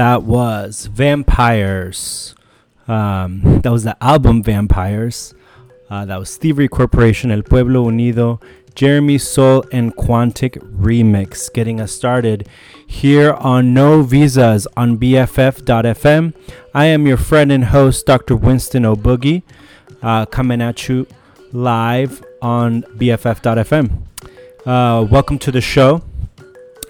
That was Vampires. Um, that was the album Vampires. Uh, that was Thievery Corporation, El Pueblo Unido, Jeremy Cole, and Quantic Remix. Getting us started here on No Visas on BFF.fm. I am your friend and host, Dr. Winston O'Boogie, uh, coming at you live on BFF.fm. Uh, welcome to the show.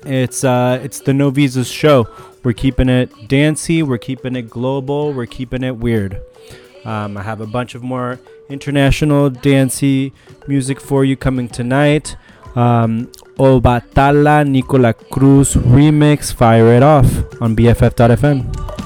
It's uh, it's the No Visas show we're keeping it dancey, we're keeping it global, we're keeping it weird. Um, I have a bunch of more international dancey music for you coming tonight. Um, Obatala Nicola Cruz remix, fire it off on BFF.fm.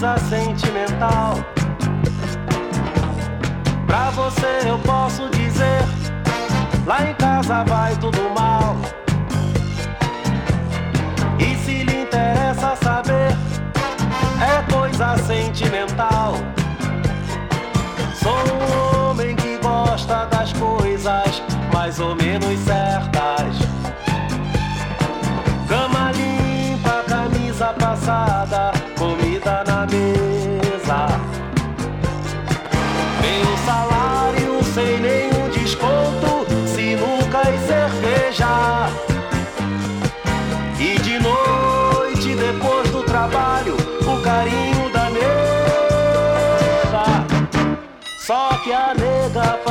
coisa sentimental. Pra você eu posso dizer: lá em casa vai tudo mal. E se lhe interessa saber, é coisa sentimental. Sou um homem que gosta das coisas mais ou menos certas. Cama limpa, camisa passada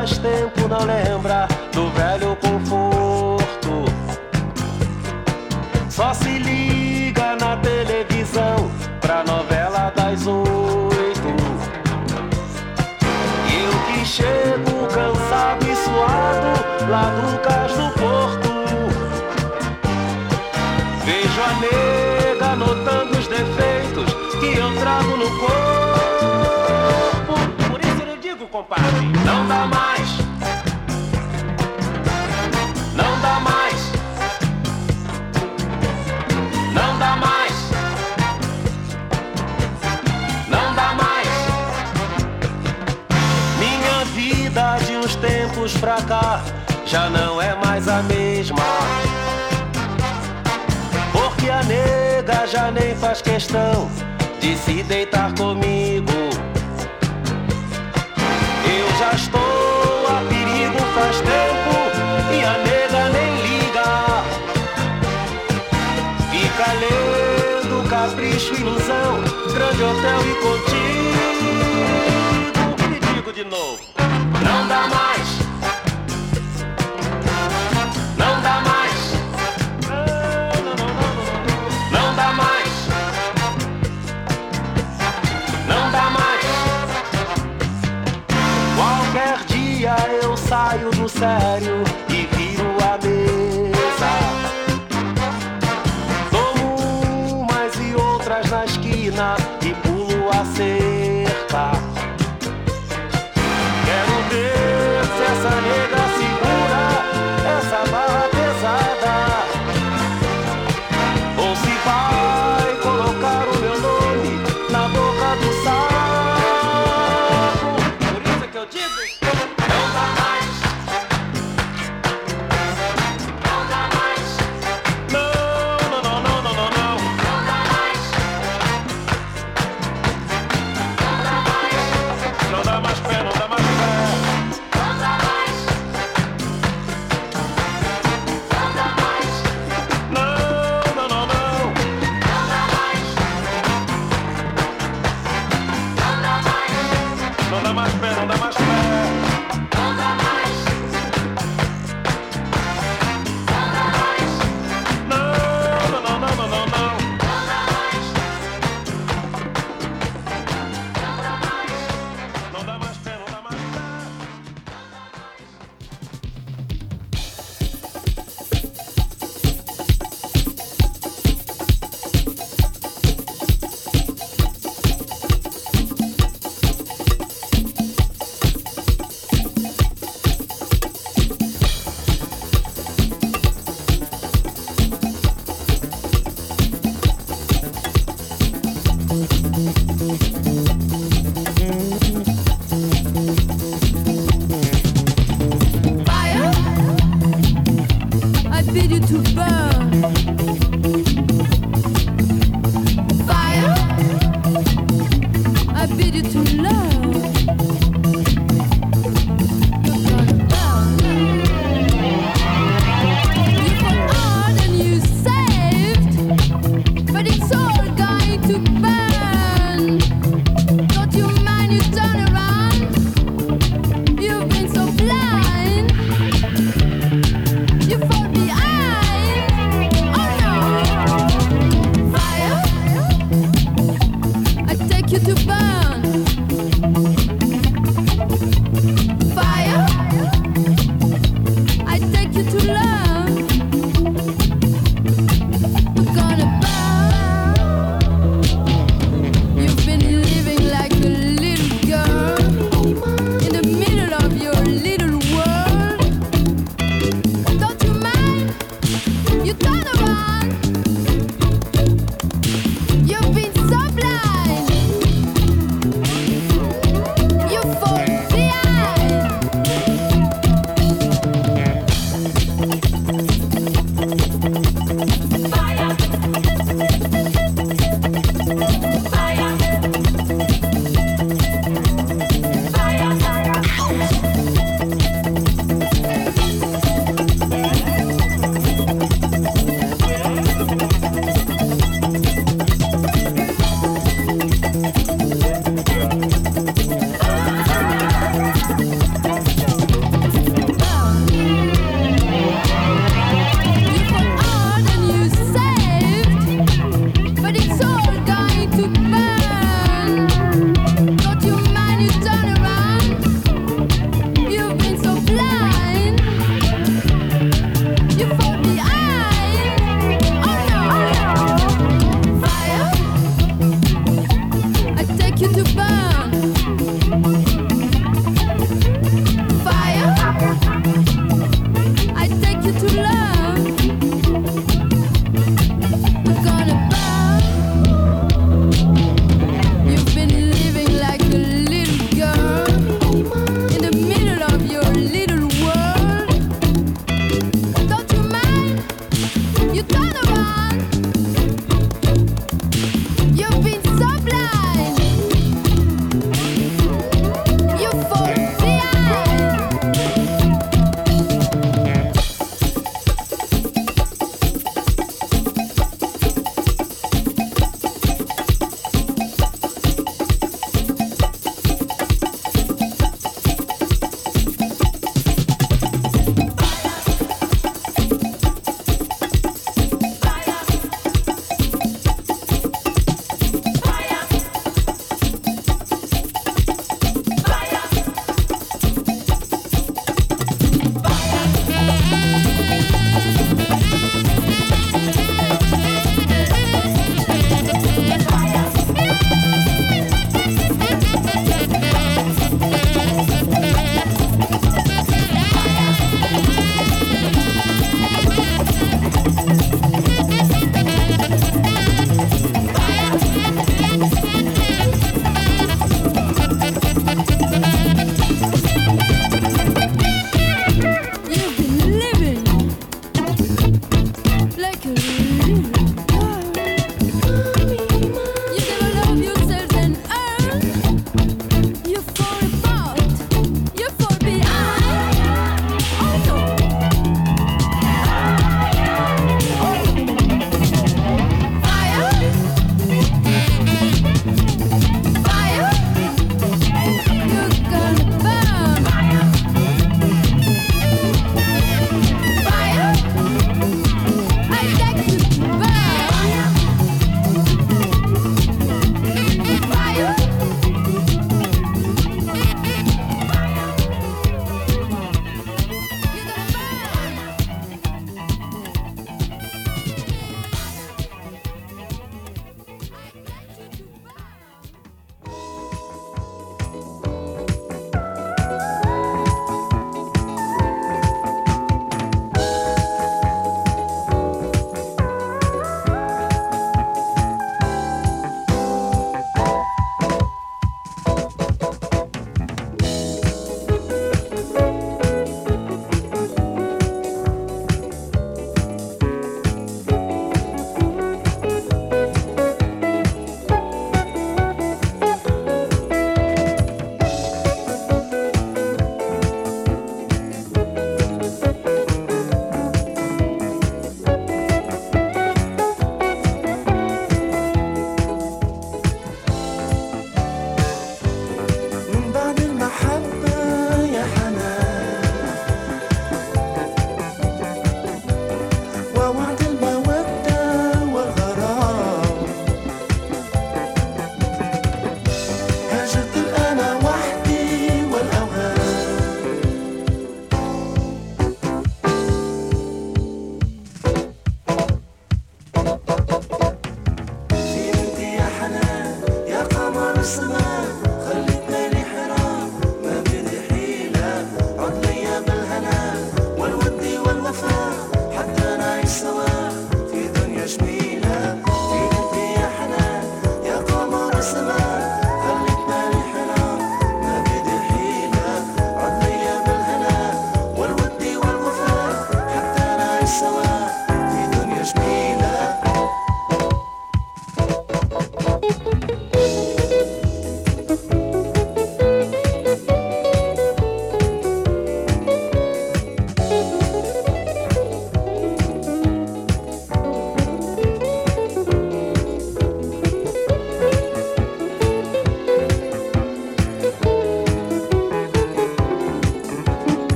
faz tempo não lembra do velho conforto. Só se liga na televisão pra novela das oito. E eu que chego cansado e suado lá do cais do porto. Vejo a nega notando os defeitos que eu trago no corpo. Por isso eu digo, compadre. anos pra cá já não é mais a mesma. Porque a nega já nem faz questão de se deitar comigo. Eu já estou a perigo faz tempo e a nega nem liga. Fica lendo capricho, ilusão, grande hotel e contigo. E digo de novo: não dá mais. saio do sério.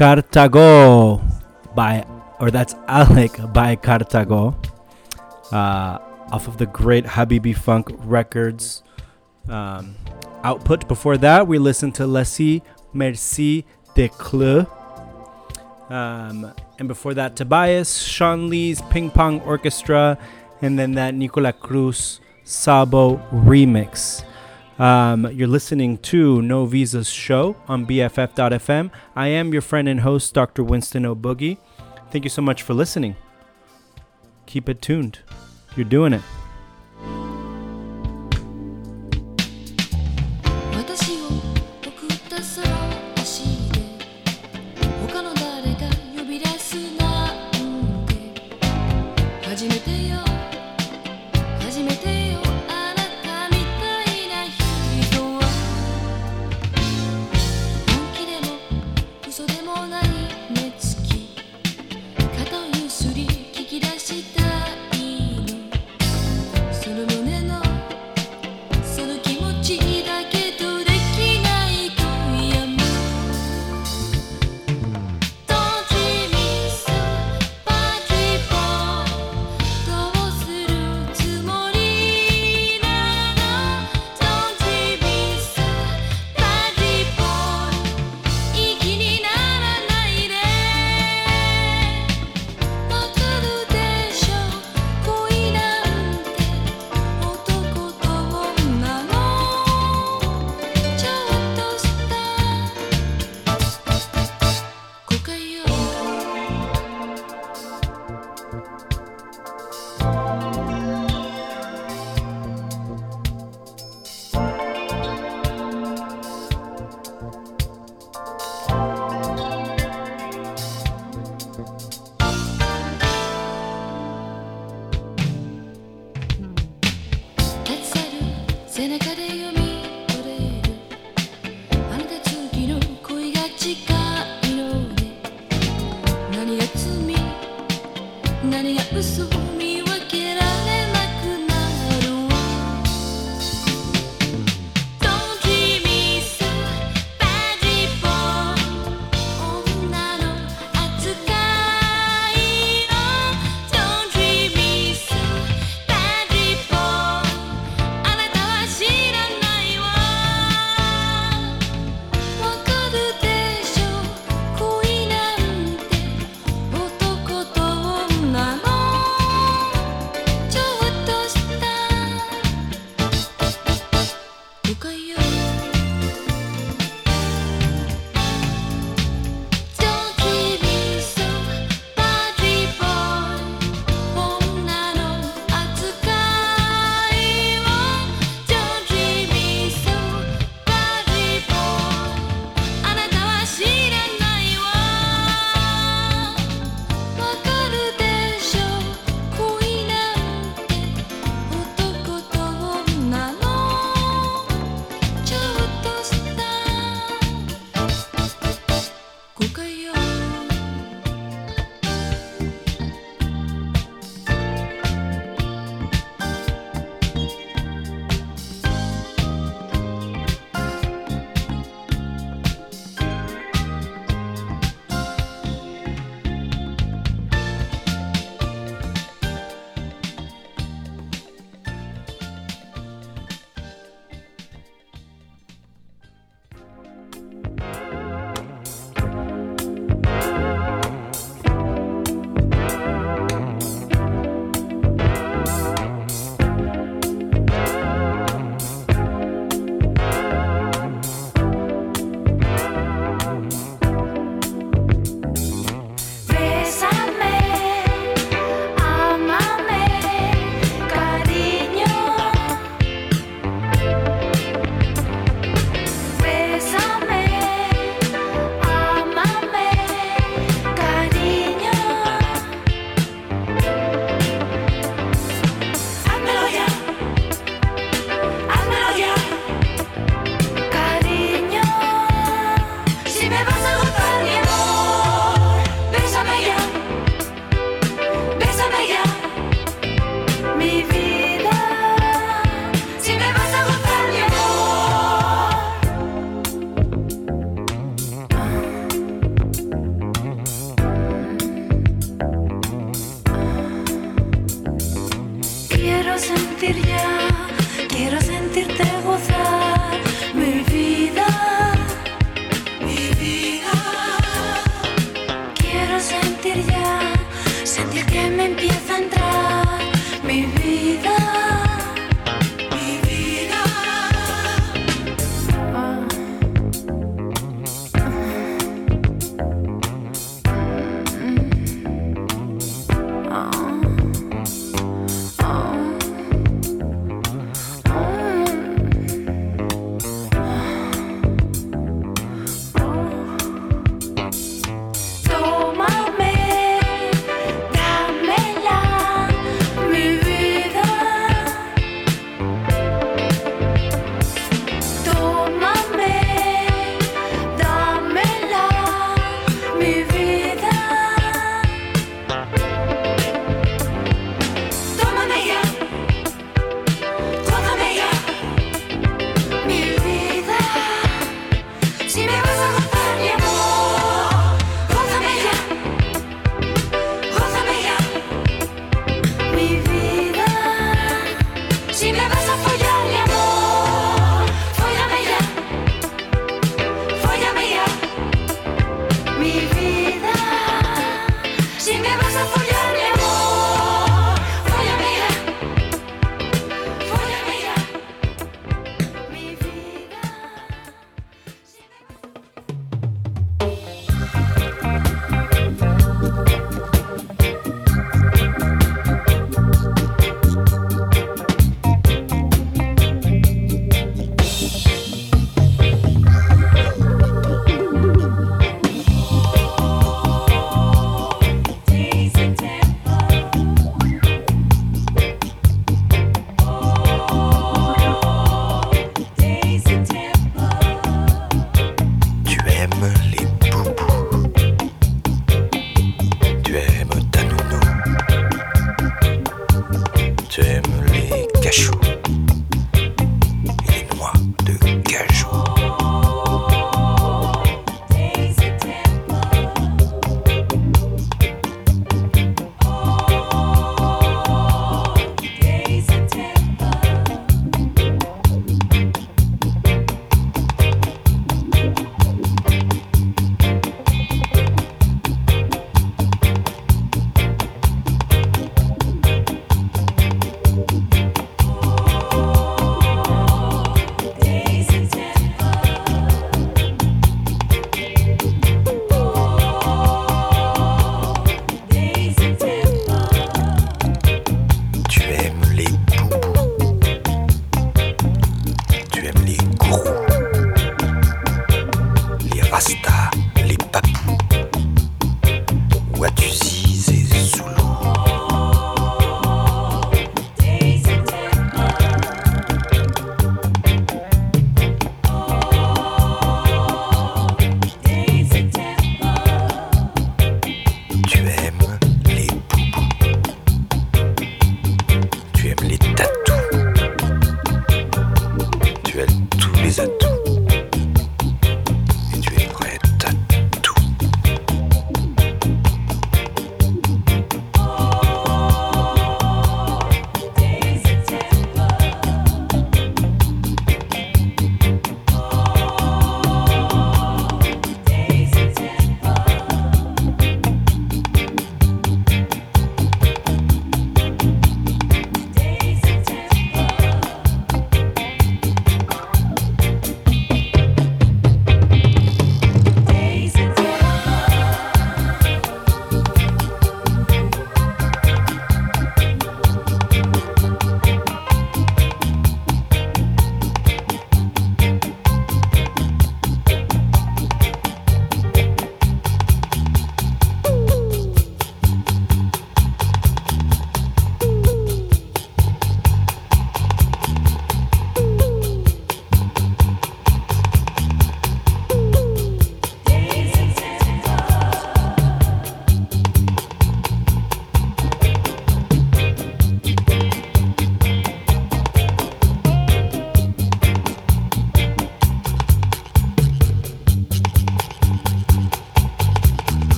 Carthago by, or that's Alech by Carthago, uh, off of the great Habibi Funk Records um, output. Before that, we listened to Laissez Merci de Cleux. Um, and before that, Tobias, Shawn Lee's Ping Pong Orchestra, and then that Nicola Cruz Sabo remix. Um, you're listening to No Visa's show on BFF.fm. I am your friend and host, Dr. Winston O'Boogie. Thank you so much for listening. Keep it tuned. You're doing it.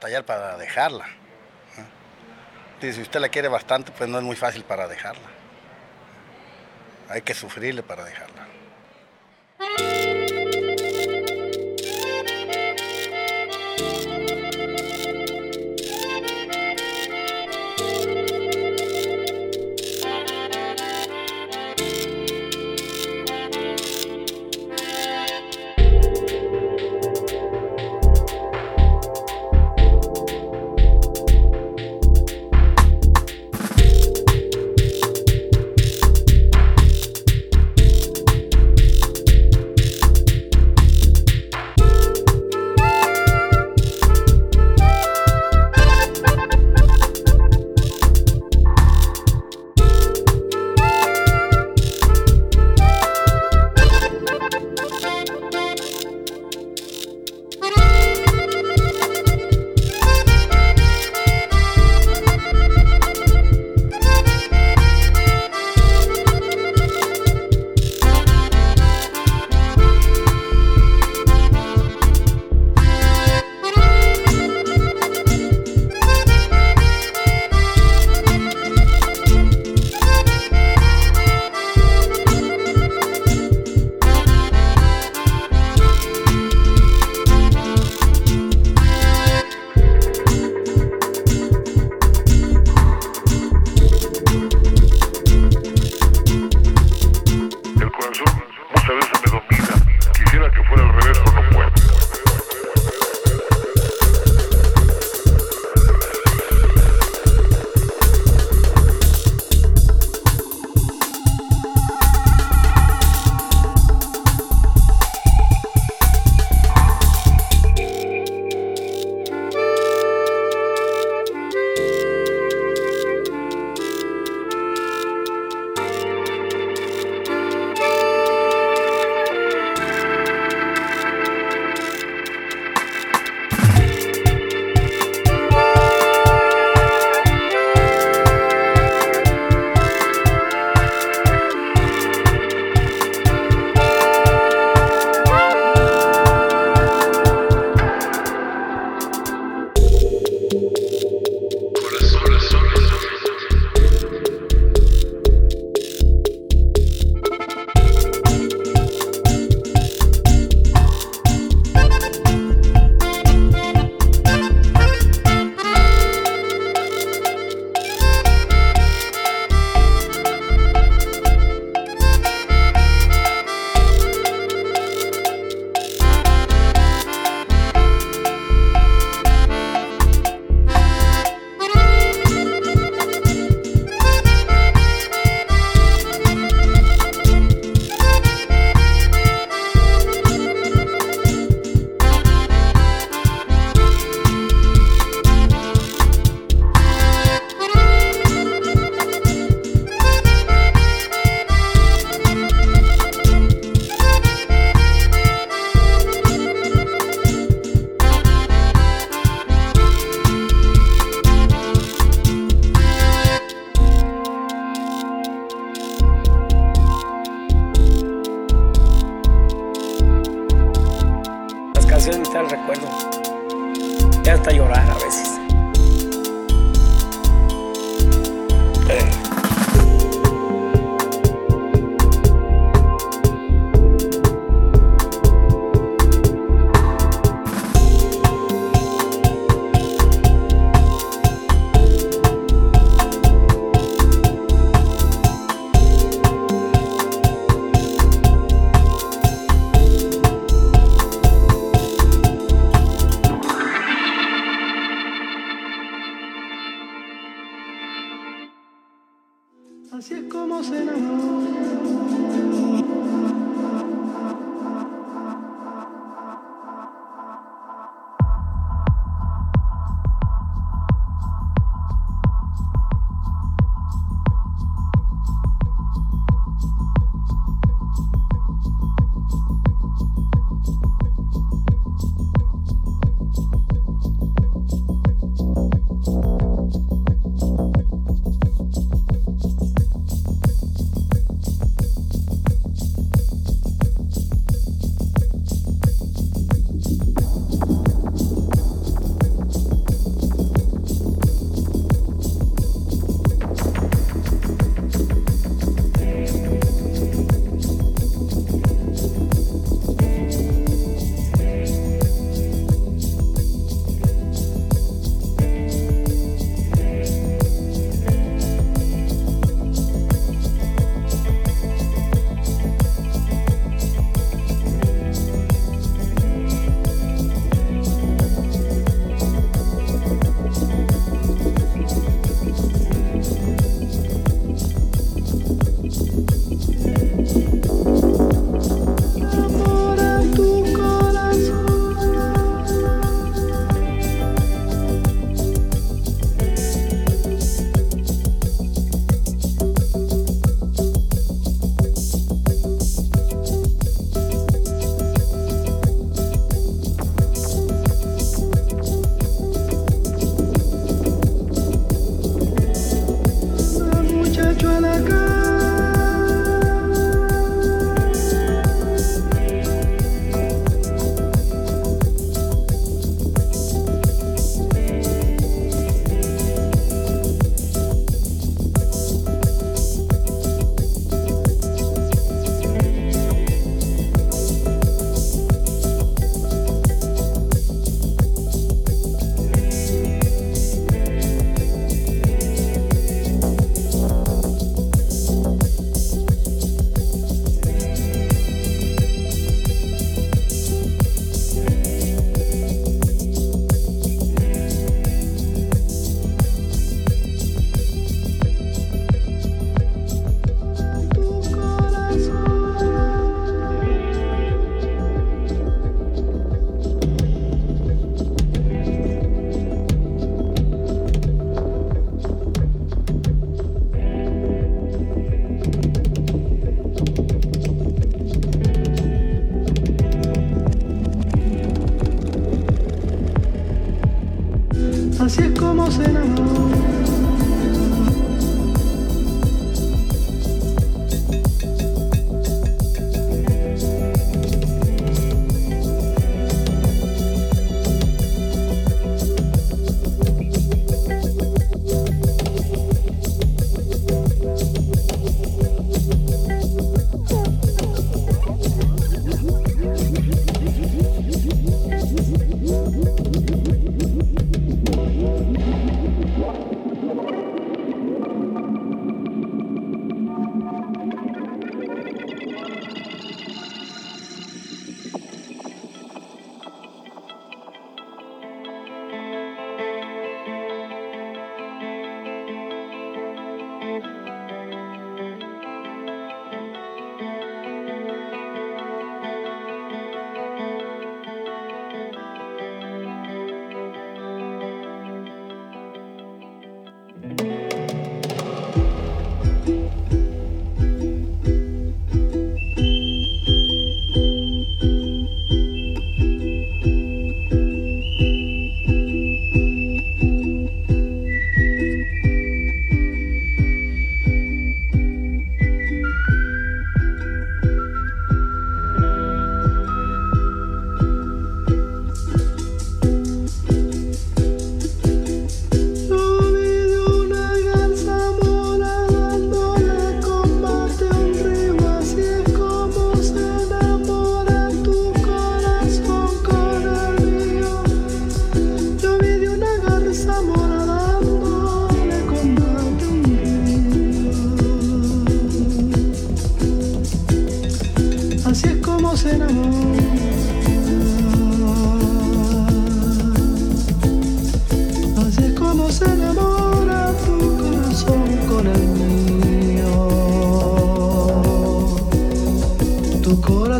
Batallar para dejarla. si usted la quiere bastante, pues no es muy fácil para dejarla. Hay que sufrirle para dejarla.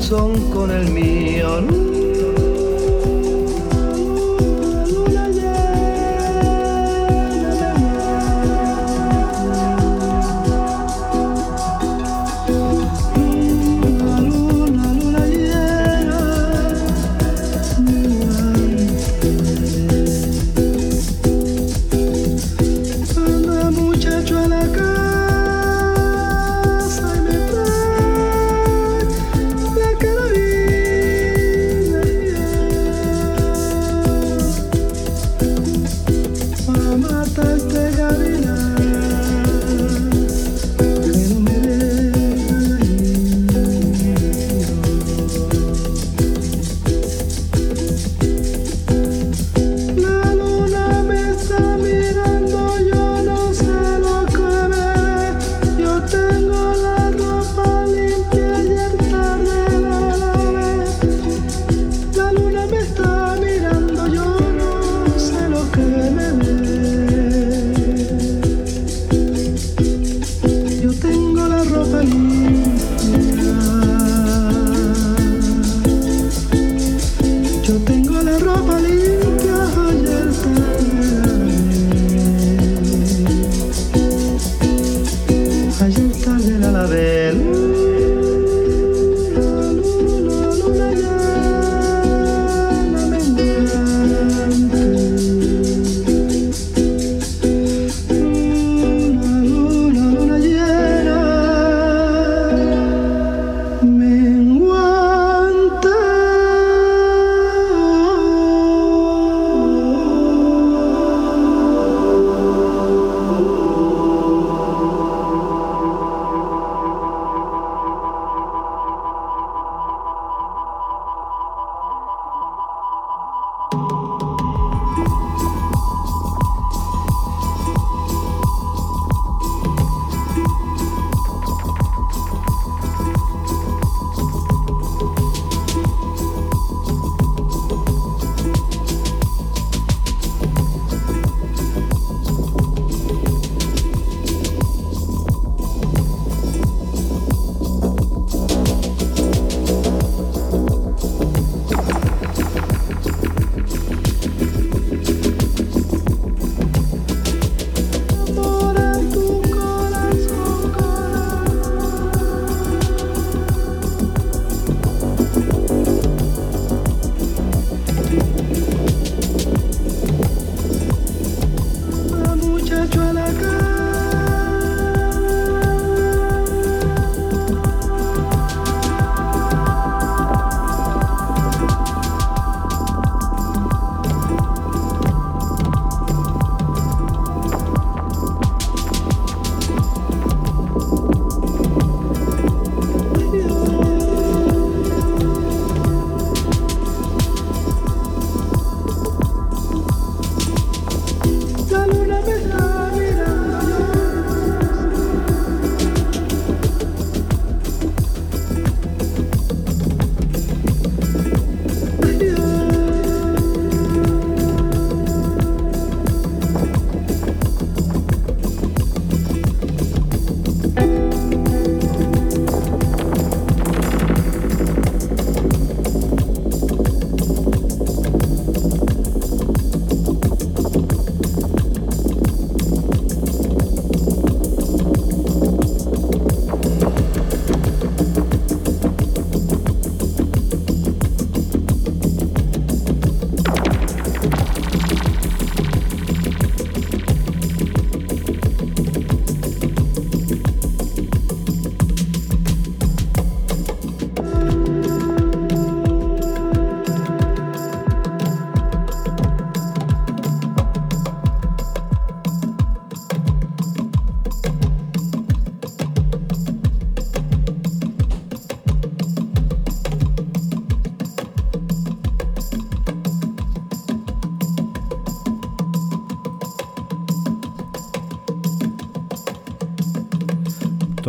Corazón con el mío.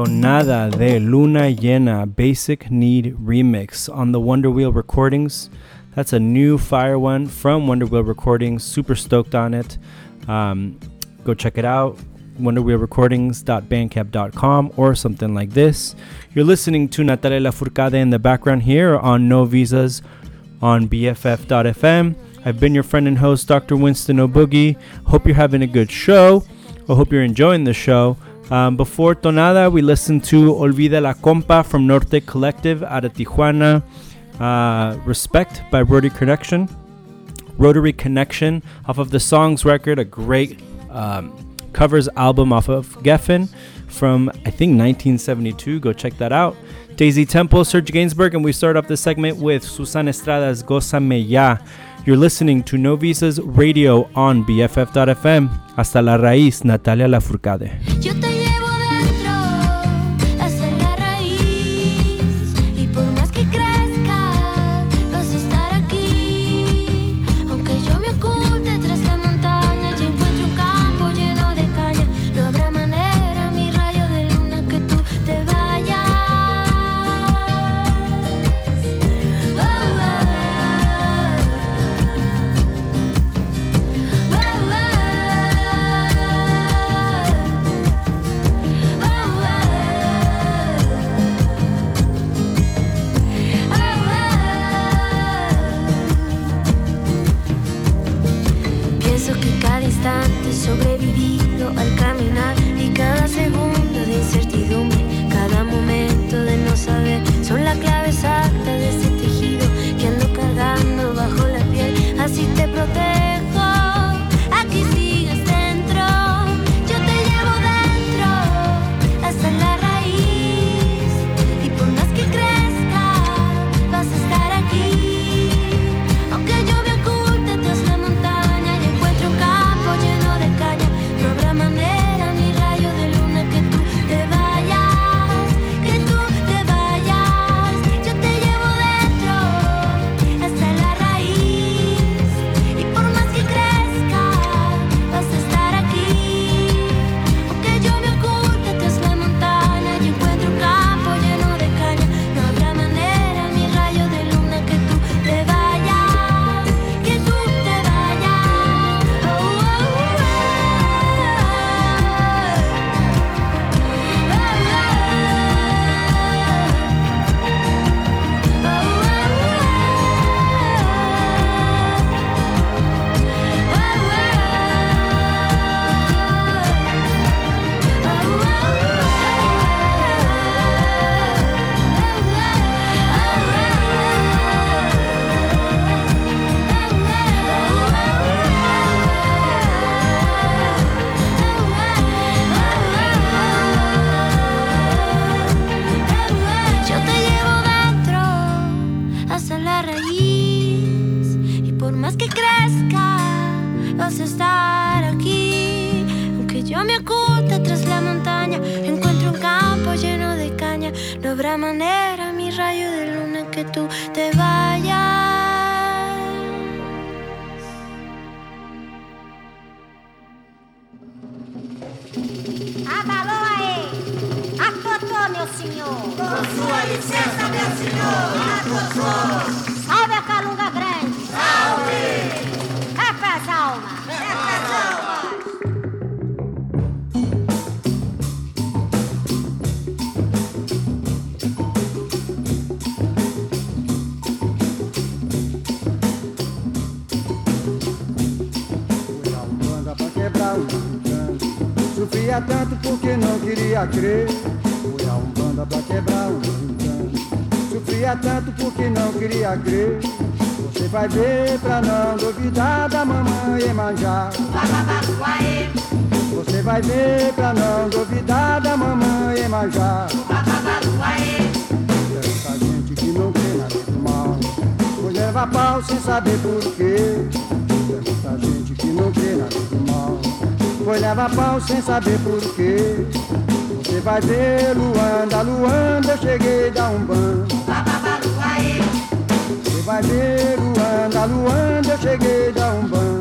Tonada de Luna Llena Basic Need Remix on the Wonder Wheel Recordings. That's a new fire one from Wonder Wheel Recordings. Super stoked on it. Um, go check it out. WonderWheelRecordings.bandcamp.com or something like this. You're listening to Natalia Lafourcade in the background here on No Visas on BFF.fm. I've been your friend and host, Dr. Winston O'Boogie. Hope you're having a good show. I hope you're enjoying the show. Um, before Tonada, we listened to Olvidela Compa from Nortec Collective out of Tijuana. Uh, Respect by Rotary Connection. Rotary Connection off of the Songs record, a great um, covers album off of Geffen from I think 1972. Go check that out. Daisy Temple, Serge Gainsbourg, and we start off the segment with Susan Estrada's Gózame Ya. You're listening to No Visas Radio on BFF.fm. Hasta la raíz, Natalia Lafourcade. Queria crer. Fui a Umbanda pra quebrar o encanto. Sofria tanto porque não queria crer. Você vai ver pra não duvidar da mamãe Emanjá. Você vai ver pra não duvidar da mamãe Emanjá. Tanta gente que não crê na lei do mal. Pois leva pau sem saber porquê. É muita gente que não crê na lei do mal. Pois leva pau sem saber porquê. Vai ver Luanda, Luanda, eu cheguei da Umbanda. Você vai ver Luanda, Luanda, eu cheguei da Umbanda.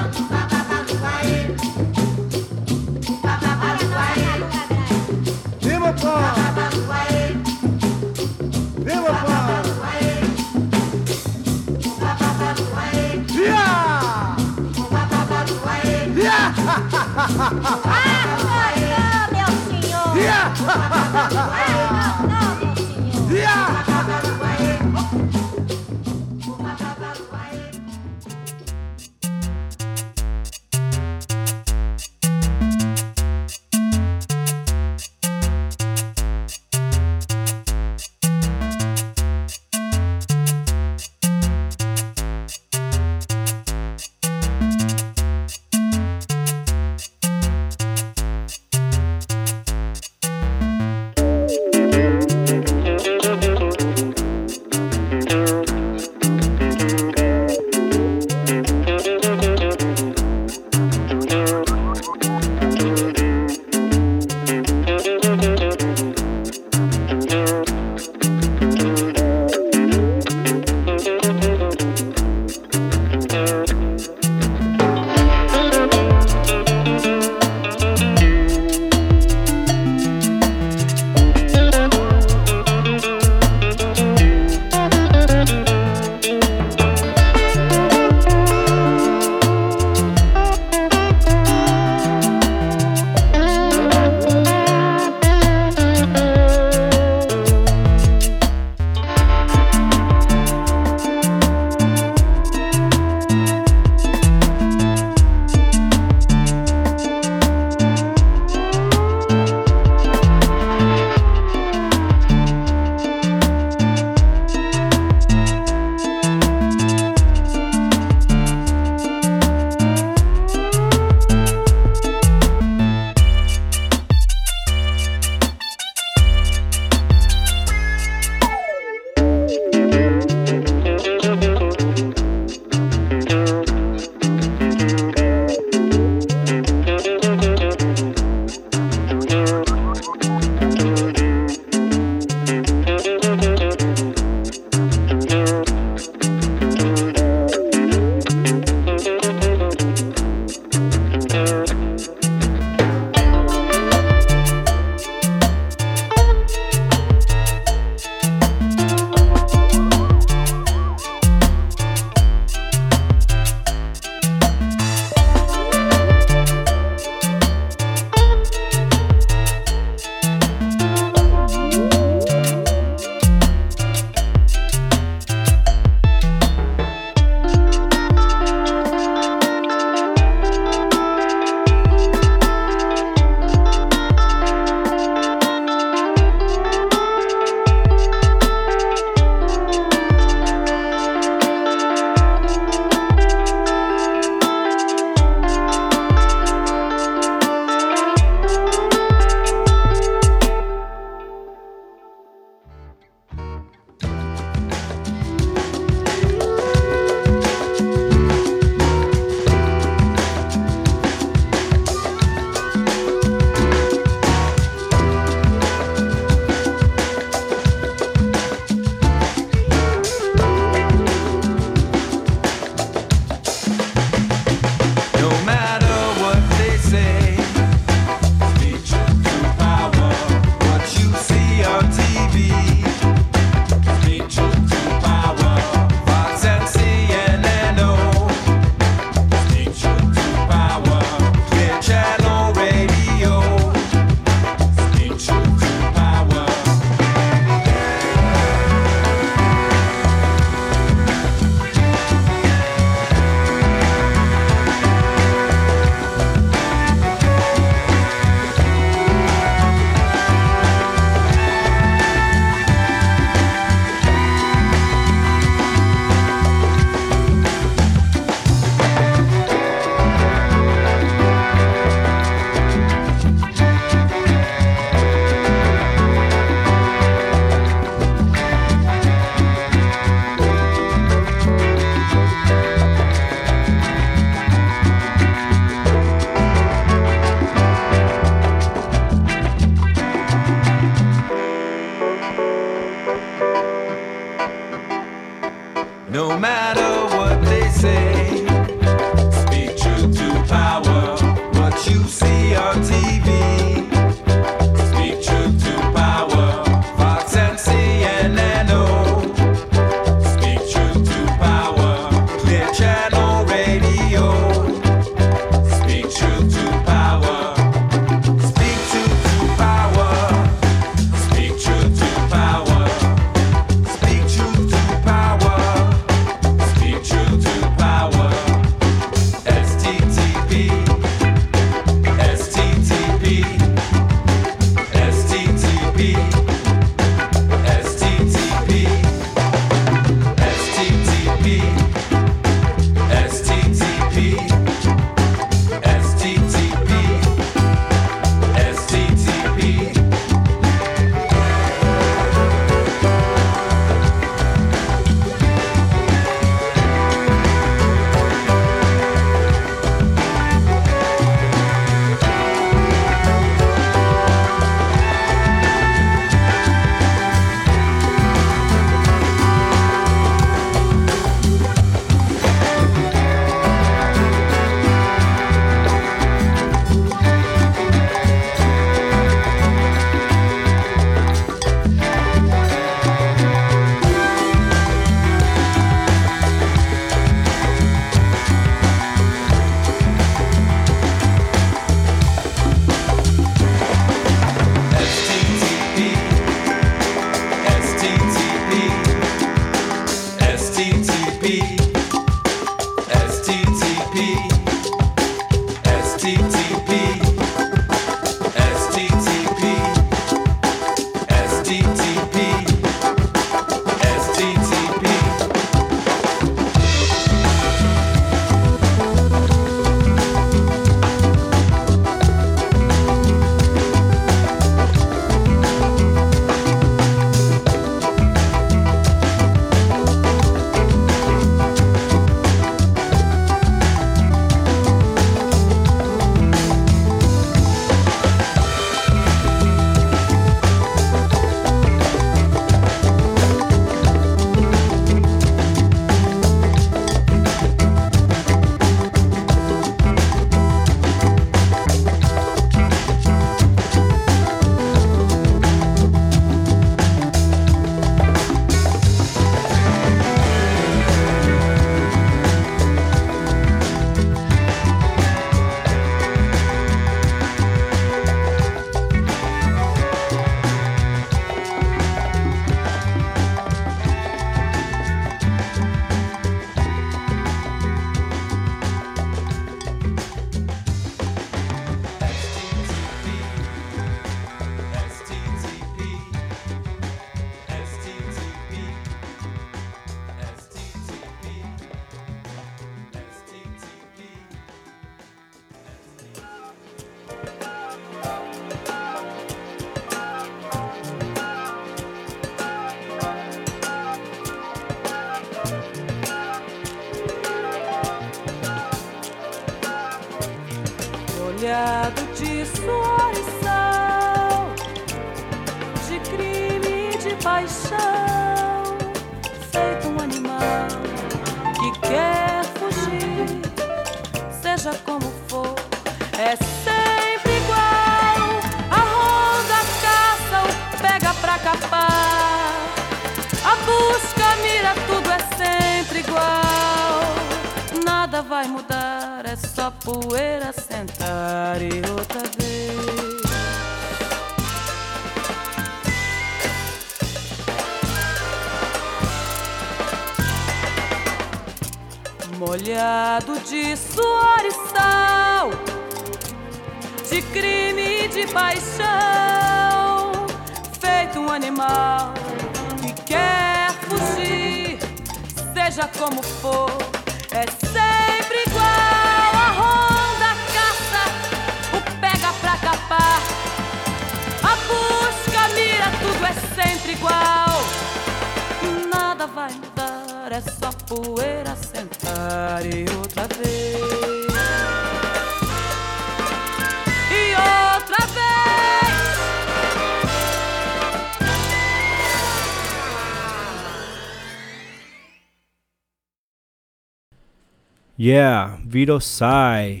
Yeah, Vito Sai.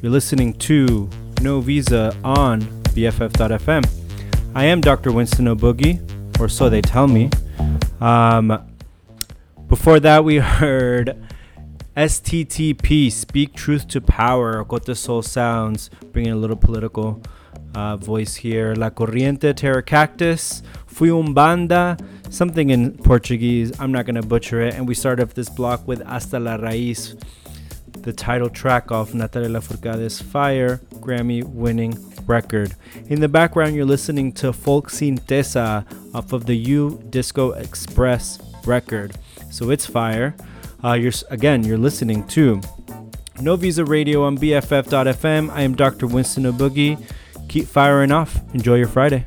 You're listening to No Visa on BFF.fm. I am Dr. Winston O'Boogie, or so they tell me. Um, before that, we heard STTP, Speak Truth to Power, Cote Soul Sounds, bringing a little political uh, voice here. La Corriente, Terra Cactus, Fui un Banda, something in Portuguese. I'm not going to butcher it. And we start off this block with Hasta la Raíz, the title track off Natalia Lafourcade's Fire Grammy winning record. In the background, you're listening to Folk Sintesa off of the U Disco Express record. So it's fire. Uh, you're again, you're listening to No Visa Radio on BFF.fm. I am Dr. Winston O'Boogie. Keep firing off. Enjoy your Friday.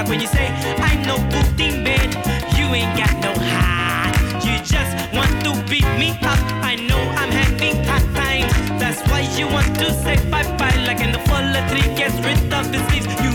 like when you say, I'm no boot in bed. You ain't got no heart. You just want to beat me up. I know I'm having hard times. That's why you want to say bye bye. Like in the fall, a tree gets rid of the leaves. You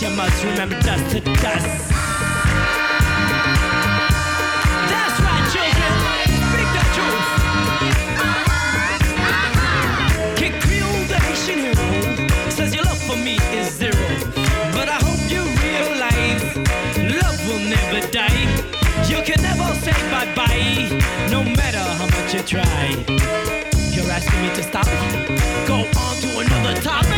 you must remember dust to dust. That's right, children. Speak the truth. Creole the Haitian hero says your love for me is zero, but I hope you realize love will never die. You can never say bye bye, no matter how much you try. You're asking me to stop. Go on to another topic.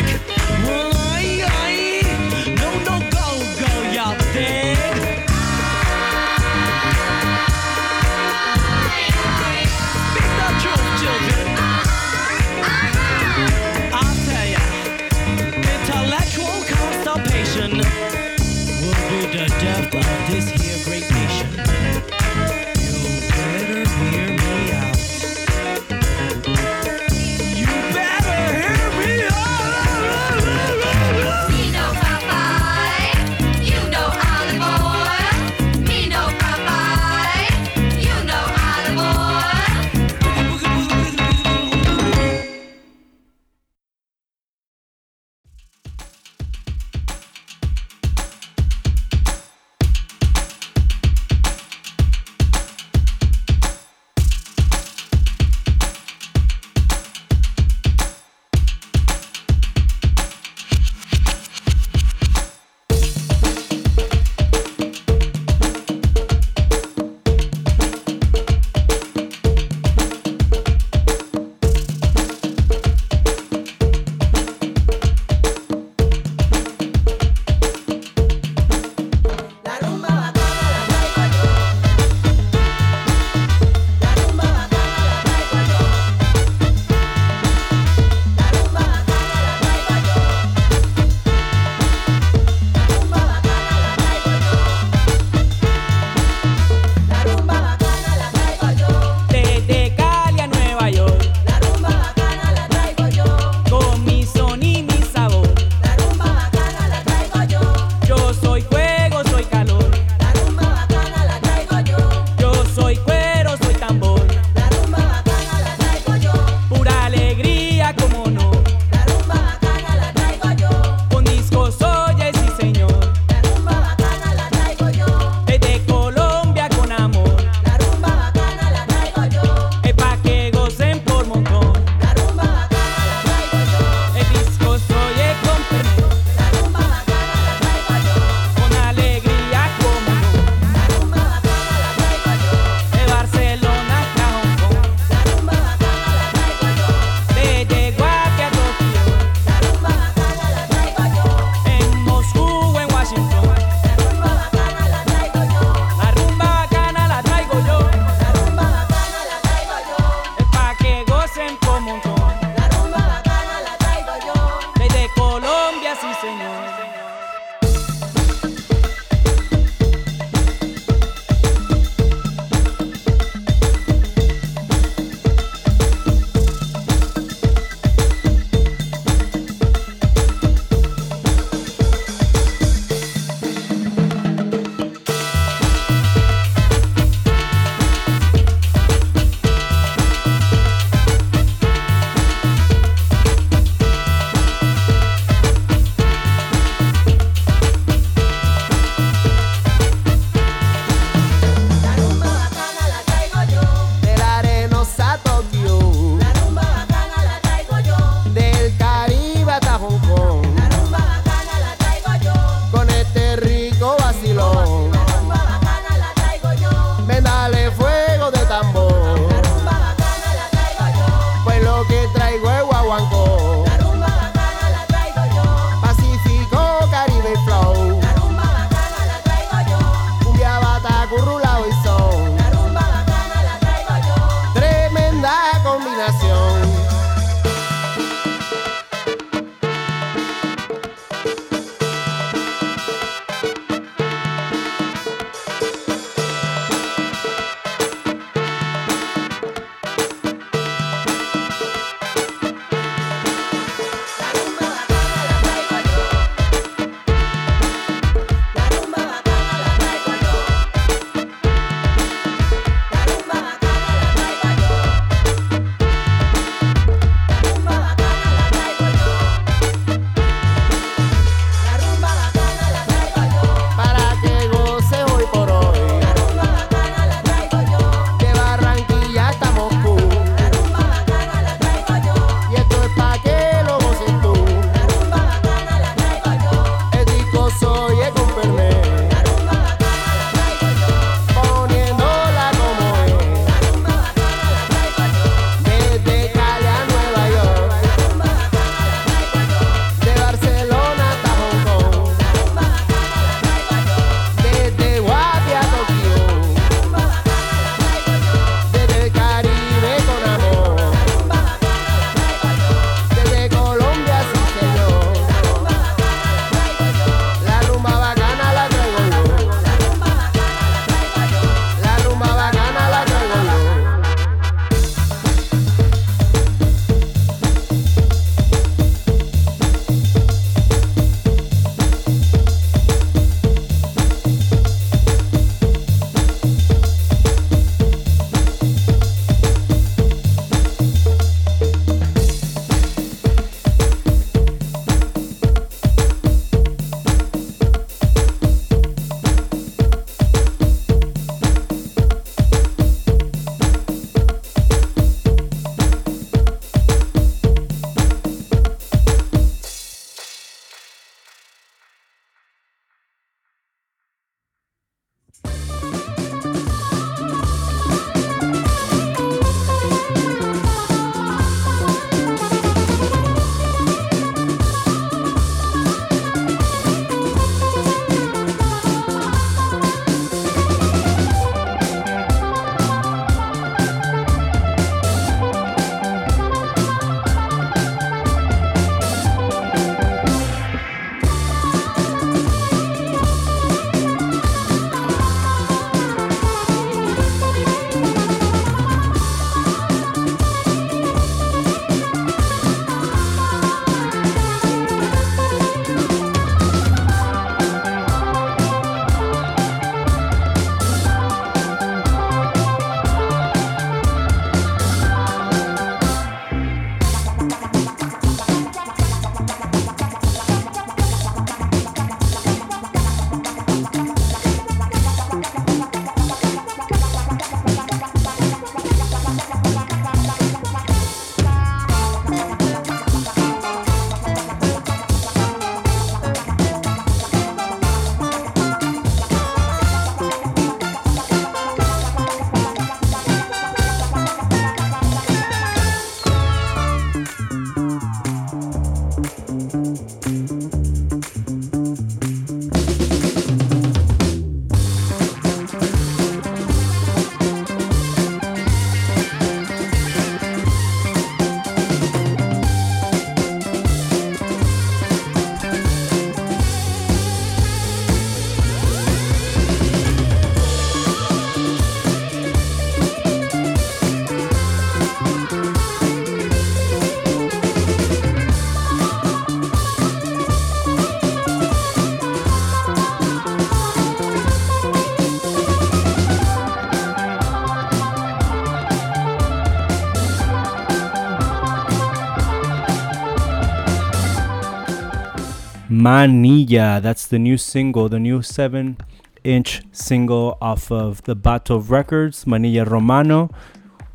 Manilla. That's the new single, the new seven inch single off of the Bato Records, Manilla Romano.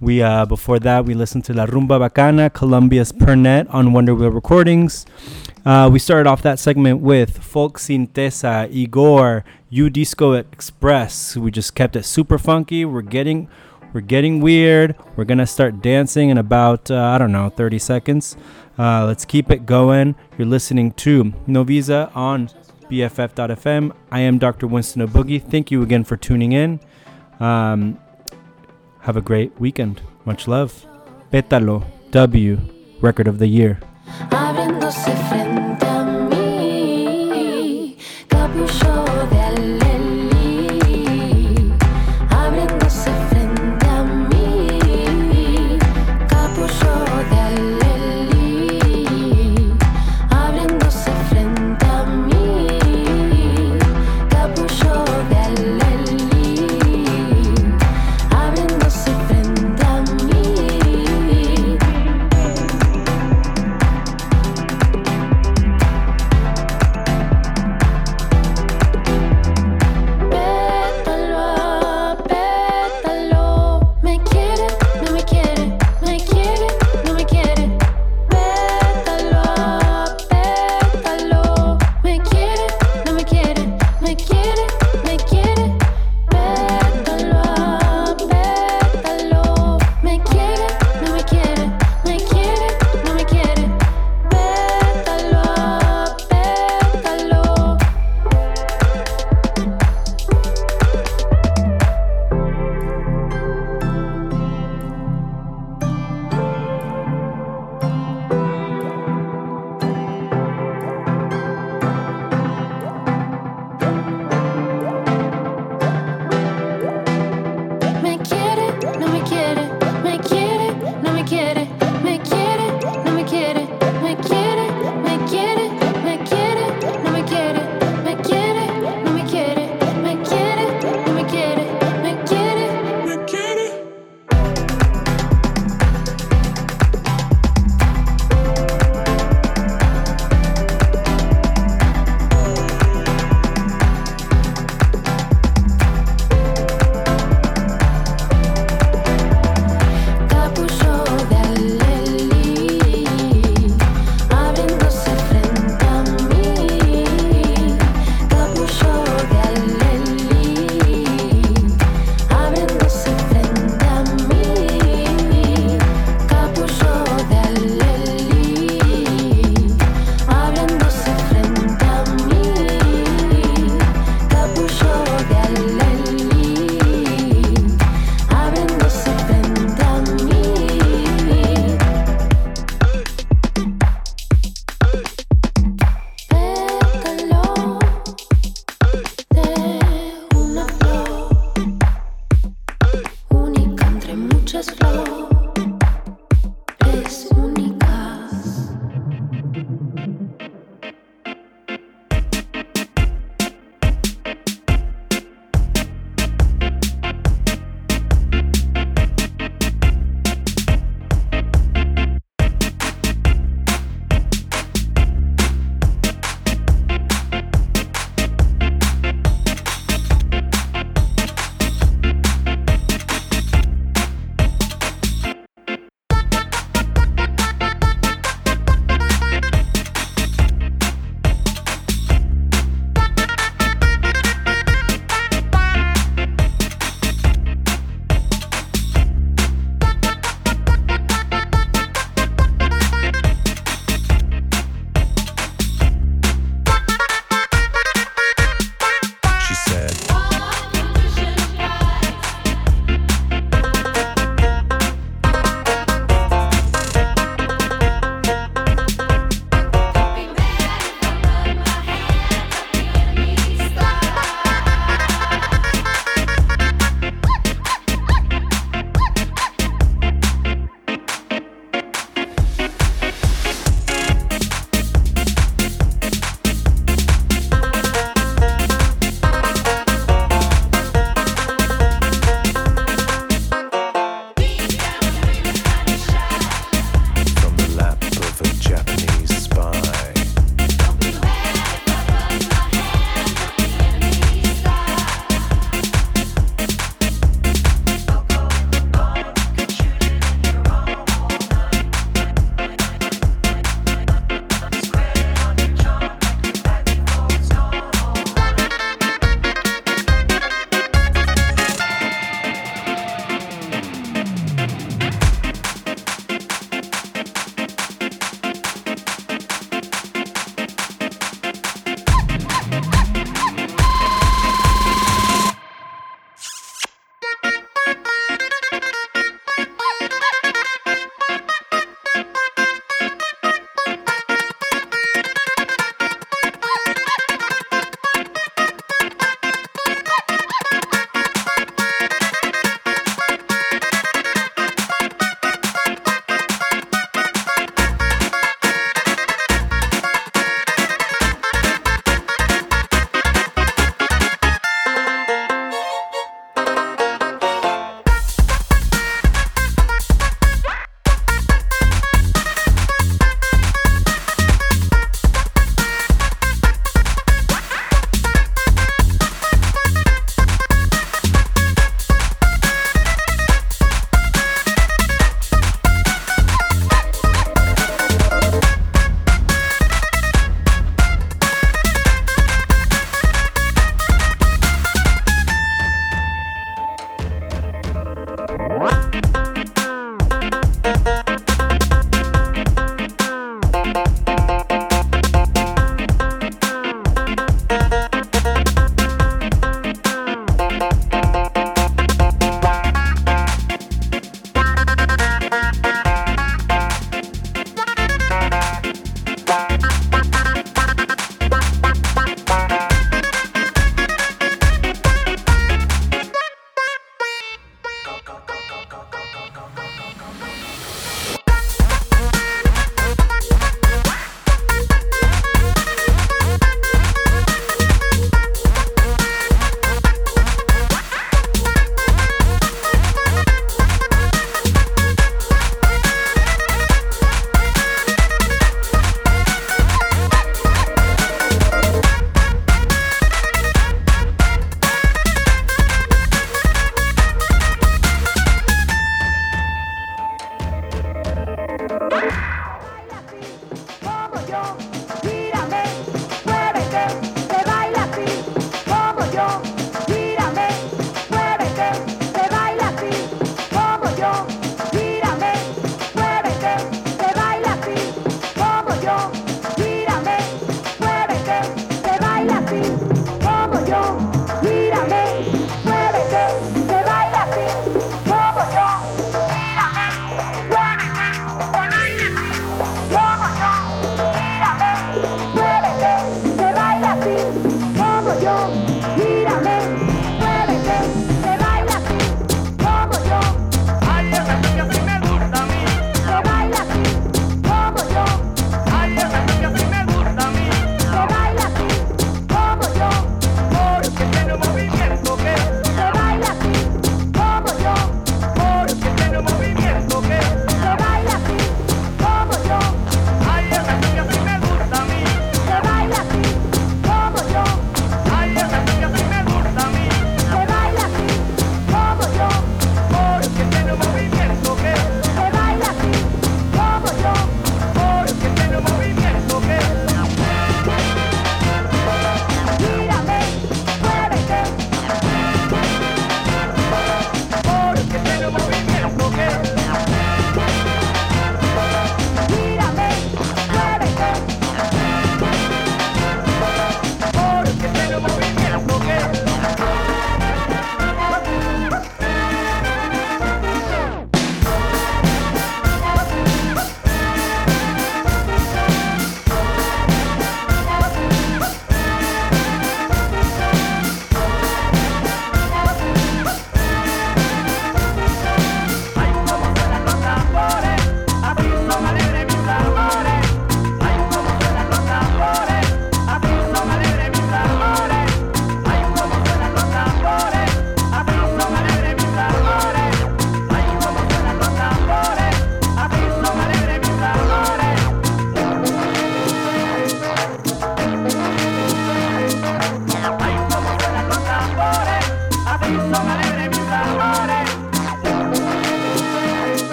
We uh, before that we listened to La Rumba Bacana, Colombia's Pernett on Wonder Wheel Recordings. Uh, we started off that segment with Folk Sintesa, Igor, U Disco Express. We just kept it super funky. We're getting we're getting weird. We're gonna start dancing in about uh, I don't know 30 seconds. Uh, let's keep it going. You're listening to No Visas on BFF.fm. I am Dr. Winston O'Boogie. Thank you again for tuning in. Um, have a great weekend. Much love. Pétalo W, record of the year.